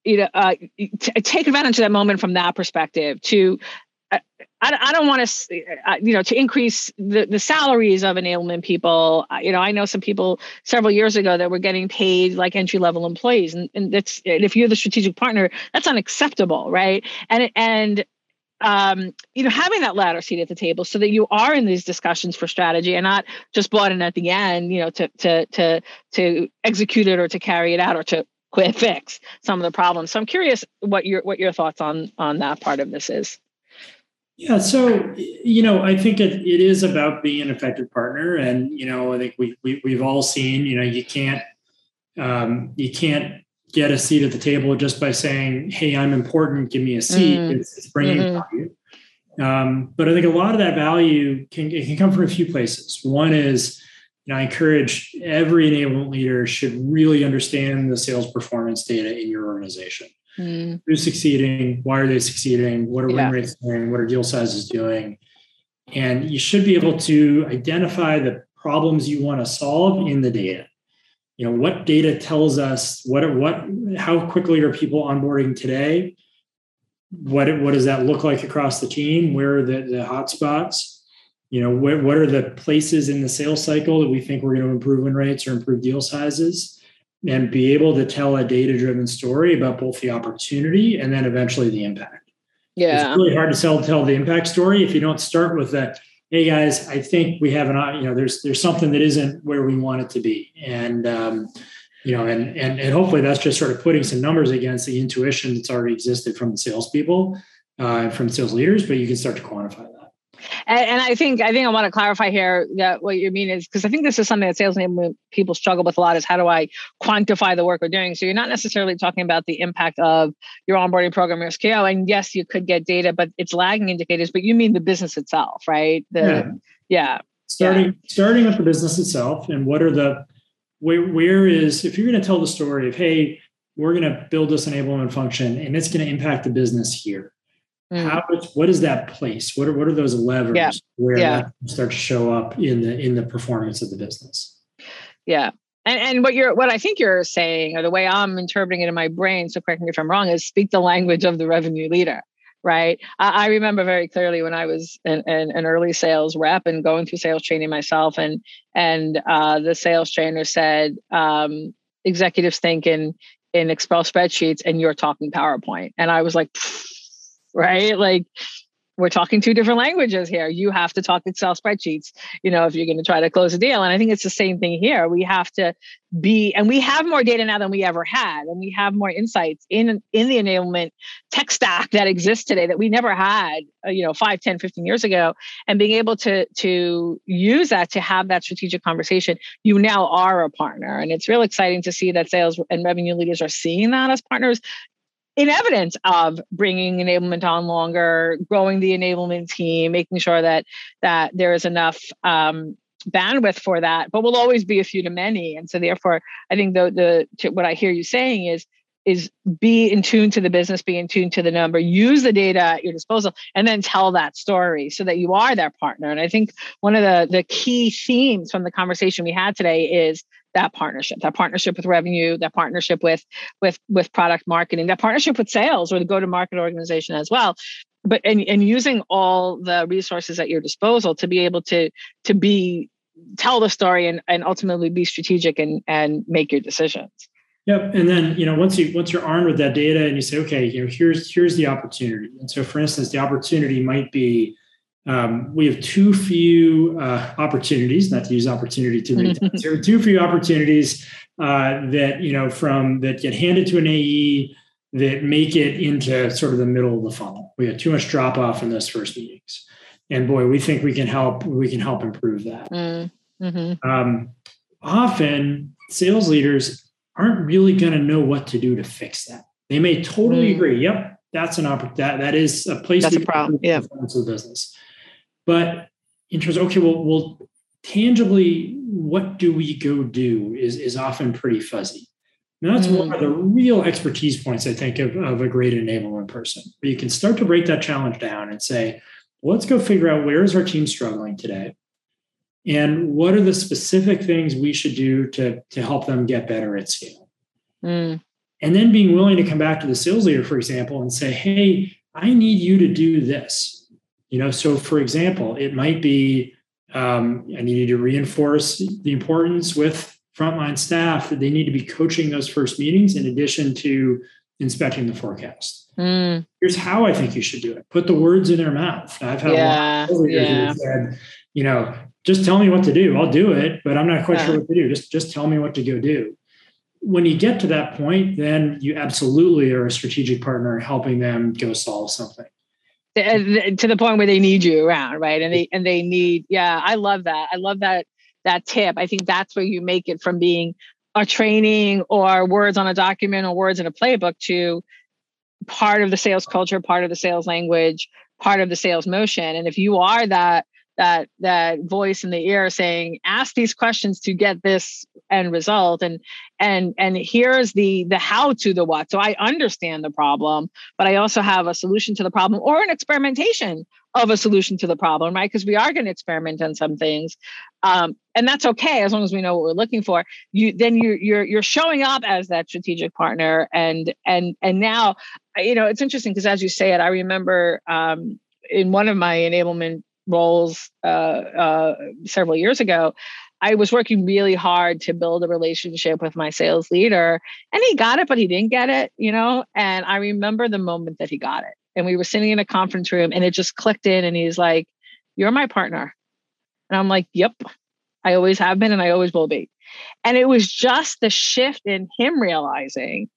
you know, uh, t- take advantage of that moment from that perspective to I, I don't want to, uh, you know, to increase the, the salaries of enablement people. You know, I know some people several years ago that were getting paid like entry level employees, and, and that's and if you're the strategic partner, that's unacceptable, right? And and um, you know, having that ladder seat at the table so that you are in these discussions for strategy and not just brought in at the end, you know, to to to to execute it or to carry it out or to quit fix some of the problems. So I'm curious what your what your thoughts on on that part of this is. Yeah, so you know, I think it, it is about being an effective partner, and you know, I think we, we we've all seen, you know, you can't um, you can't get a seat at the table just by saying, "Hey, I'm important, give me a seat." Mm. It's, it's, bringing mm-hmm. value, um, but I think a lot of that value can it can come from a few places. One is, you know, I encourage every enablement leader should really understand the sales performance data in your organization. Mm. Who's succeeding? Why are they succeeding? What are yeah. win rates doing? What are deal sizes doing? And you should be able to identify the problems you want to solve in the data. You know, what data tells us what are, what how quickly are people onboarding today? What what does that look like across the team? Where are the, the hot spots? You know, what, what are the places in the sales cycle that we think we're going to improve win rates or improve deal sizes? and be able to tell a data driven story about both the opportunity and then eventually the impact. Yeah. It's really hard to sell tell the impact story if you don't start with that. Hey guys, I think we have an you know there's there's something that isn't where we want it to be, and um, you know, and and and hopefully that's just sort of putting some numbers against the intuition that's already existed from the salespeople, uh, from sales leaders, but you can start to quantify that. And, and, I think I think I want to clarify here that what you mean is because I think this is something that sales enablement people struggle with a lot is how do I quantify the work we're doing? So you're not necessarily talking about the impact of your onboarding program, your scale. And yes, you could get data, but it's lagging indicators. But you mean the business itself, right? The, yeah. yeah. Starting yeah. starting with the business itself, and what are the where where is if you're going to tell the story of hey we're going to build this enablement function and it's going to impact the business here Mm. How what is that place? What are what are those levers yeah. where yeah. that start to show up in the in the performance of the business? Yeah. And and what you're what I think you're saying, or the way I'm interpreting it in my brain, so correct me if I'm wrong, is speak the language of the revenue leader. Right. I, I remember very clearly when I was an, an, an, early sales rep and going through sales training myself, and and uh, the sales trainer said, um, executives think in in Excel spreadsheets, and you're talking PowerPoint, and I was like. Pfft, right? Like we're talking two different languages here. You have to talk Excel spreadsheets, you know, if you're going to try to close a deal. And I think it's the same thing here. We have to be, and we have more data now than we ever had, and we have more insights in in the enablement tech stack that exists today that we never had, uh, you know, 5, 10, 15 years ago. And being able to to use that to have that strategic conversation, you now are a partner. And it's real exciting to see that sales and revenue leaders are seeing that as partners in evidence of bringing enablement on longer, growing the enablement team, making sure that that there is enough um, bandwidth for that, but we'll always be a few to many. And so therefore, I think the the what I hear you saying is is be in tune to the business, be in tune to the number, use the data at your disposal, and then tell that story so that you are their partner. And I think one of the the key themes from the conversation we had today is that partnership, that partnership with revenue, that partnership with with with product marketing, that partnership with sales or the go-to-market organization as well. But and, and using all the resources at your disposal to be able to to be tell the story and, and ultimately be strategic and and make your decisions. Yep. And then, you know, once you once you're armed with that data and you say, okay, you know, here's here's the opportunity. And so for instance, the opportunity might be um, we have too few uh, opportunities, not to use opportunity too many times. There are too few opportunities uh, that, you know, from that get handed to an AE that make it into sort of the middle of the funnel. We have too much drop off in those first meetings. And boy, we think we can help, we can help improve that. Mm, mm-hmm. Um, often sales leaders aren't really going to know what to do to fix that. They may totally mm. agree. Yep, that's an opportunity. That, that is a place. That's a problem. Yeah. Of the business. But in terms of, okay, well, well, tangibly, what do we go do is, is often pretty fuzzy. Now that's mm. one of the real expertise points, I think, of, of a great enablement person, where you can start to break that challenge down and say, well, let's go figure out where is our team struggling today? And what are the specific things we should do to, to help them get better at scale mm. and then being willing to come back to the sales leader for example and say hey i need you to do this you know so for example it might be um, i need you to reinforce the importance with frontline staff that they need to be coaching those first meetings in addition to inspecting the forecast mm. here's how i think you should do it put the words in their mouth i've had yeah, yeah. said you know just tell me what to do. I'll do it, but I'm not quite yeah. sure what to do. Just just tell me what to go do. When you get to that point, then you absolutely are a strategic partner helping them go solve something. Uh, to the point where they need you around, right? And they and they need, yeah, I love that. I love that that tip. I think that's where you make it from being a training or words on a document or words in a playbook to part of the sales culture, part of the sales language, part of the sales motion. And if you are that that that voice in the ear saying ask these questions to get this end result. And and and here's the the how to the what. So i understand the problem but i also have a solution to the problem or an experimentation of a solution to the problem right? Because we are going to experiment on some things um, and that's okay as long as we know what we're looking for. You then you you're you're showing up as that strategic partner and and and now you know it's interesting because as you say it i remember um, in one of my enablement roles uh, uh, several years ago, I was working really hard to build a relationship with my sales leader, and he got it, but he didn't get it, you know. And I remember the moment that he got it, and we were sitting in a conference room, and it just clicked in, and he's like, "You're my partner," and I'm like, "Yep, I always have been, and I always will be." And it was just the shift in him realizing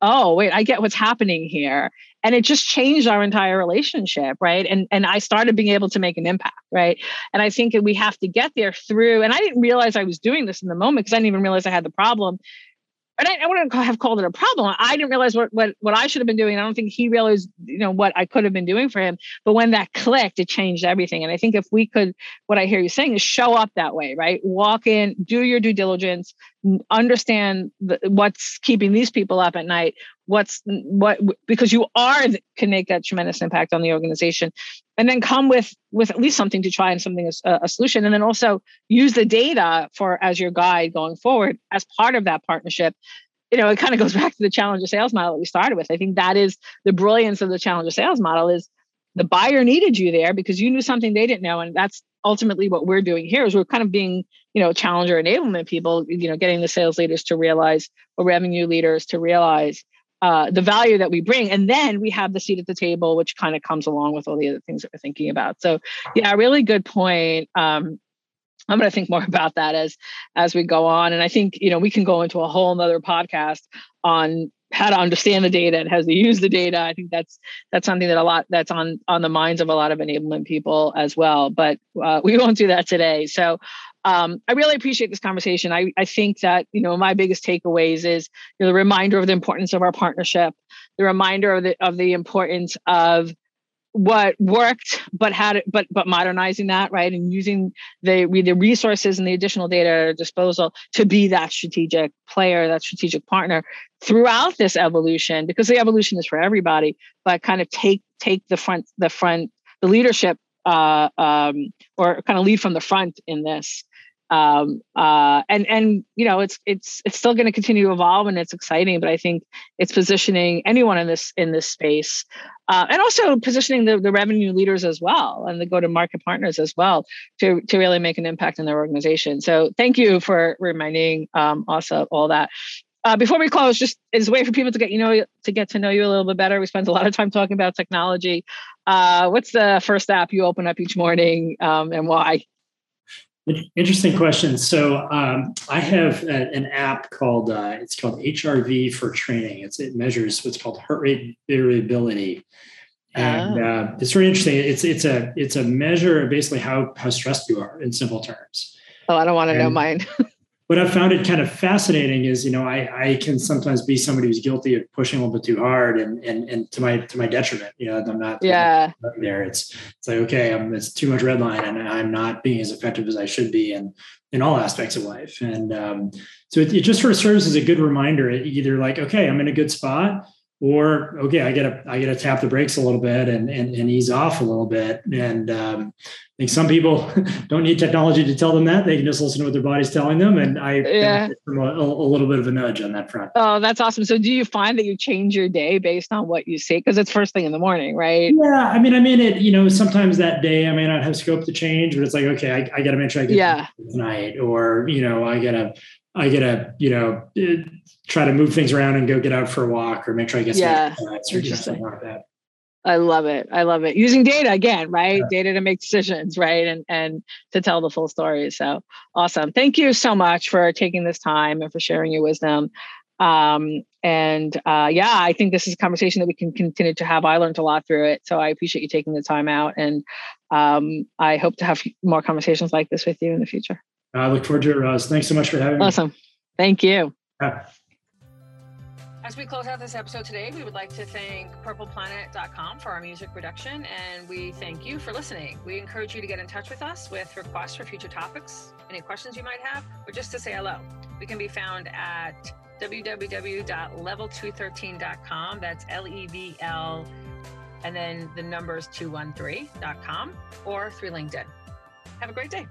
oh wait i get what's happening here and it just changed our entire relationship right and and i started being able to make an impact right and i think we have to get there through and i didn't realize i was doing this in the moment because i didn't even realize i had the problem and I, I, wouldn't have called it a problem. I didn't realize what, what what I should have been doing. I don't think he realized, you know, what I could have been doing for him. But when that clicked, it changed everything. And I think if we could, what I hear you saying is show up that way, right? Walk in, do your due diligence, understand the, what's keeping these people up at night. What's what because you are can make that tremendous impact on the organization, and then come with with at least something to try and something as a, a solution, and then also use the data for as your guide going forward as part of that partnership you know, it kind of goes back to the challenger sales model that we started with. I think that is the brilliance of the challenger sales model is the buyer needed you there because you knew something they didn't know. And that's ultimately what we're doing here is we're kind of being, you know, challenger enablement people, you know, getting the sales leaders to realize or revenue leaders to realize uh, the value that we bring. And then we have the seat at the table, which kind of comes along with all the other things that we're thinking about. So yeah, really good point. Um, I'm going to think more about that as as we go on. And I think you know we can go into a whole nother podcast on how to understand the data and how to use the data. I think that's that's something that a lot that's on on the minds of a lot of enablement people as well. But uh, we won't do that today. So um, I really appreciate this conversation. I, I think that you know my biggest takeaways is you know, the reminder of the importance of our partnership, the reminder of the of the importance of what worked, but had it, but but modernizing that right and using the the resources and the additional data at our disposal to be that strategic player, that strategic partner throughout this evolution, because the evolution is for everybody, but kind of take take the front the front the leadership uh, um, or kind of lead from the front in this um, uh, and and you know it's it's it's still going to continue to evolve and it's exciting but i think it's positioning anyone in this in this space uh, and also positioning the, the revenue leaders as well and the go to market partners as well to to really make an impact in their organization so thank you for reminding um, of all that uh, before we close, just as a way for people to get you know to get to know you a little bit better. We spend a lot of time talking about technology. Uh, what's the first app you open up each morning, um, and why? Interesting question. So um, I have a, an app called uh, it's called HRV4Training. It's, it measures what's called heart rate variability, and oh. uh, it's very interesting. It's it's a it's a measure of basically how how stressed you are in simple terms. Oh, I don't want to and, know mine. what I've found it kind of fascinating is, you know, I, I can sometimes be somebody who's guilty of pushing a little bit too hard and and and to my to my detriment. You know, I'm not yeah there. It's it's like okay, I'm it's too much red line and I'm not being as effective as I should be in in all aspects of life. And um, so it, it just sort of serves as a good reminder. Either like okay, I'm in a good spot, or okay, I gotta I gotta tap the brakes a little bit and and, and ease off a little bit. And um, I think some people don't need technology to tell them that; they can just listen to what their body's telling them. And I yeah. from a, a, little bit of a nudge on that front. Oh, that's awesome! So, do you find that you change your day based on what you see? Because it's first thing in the morning, right? Yeah, I mean, I mean it. You know, sometimes that day I may not have scope to change, but it's like, okay, I, I got to make sure I get yeah. tonight, or you know, I gotta I gotta, you know, uh, try to move things around and go get out for a walk or make sure I get yeah. or something like that. I love it. I love it. Using data again, right? Yeah. Data to make decisions, right? And and to tell the full story. So awesome. Thank you so much for taking this time and for sharing your wisdom. Um, and uh, yeah, I think this is a conversation that we can continue to have. I learned a lot through it. So I appreciate you taking the time out. And um, I hope to have more conversations like this with you in the future. I look forward to it, Roz. Uh, thanks so much for having awesome. me. Awesome. Thank you. Yeah. As we close out this episode today, we would like to thank purpleplanet.com for our music production, and we thank you for listening. We encourage you to get in touch with us with requests for future topics, any questions you might have, or just to say hello. We can be found at www.levl213.com. That's L E V L, and then the numbers 213.com, or through LinkedIn. Have a great day.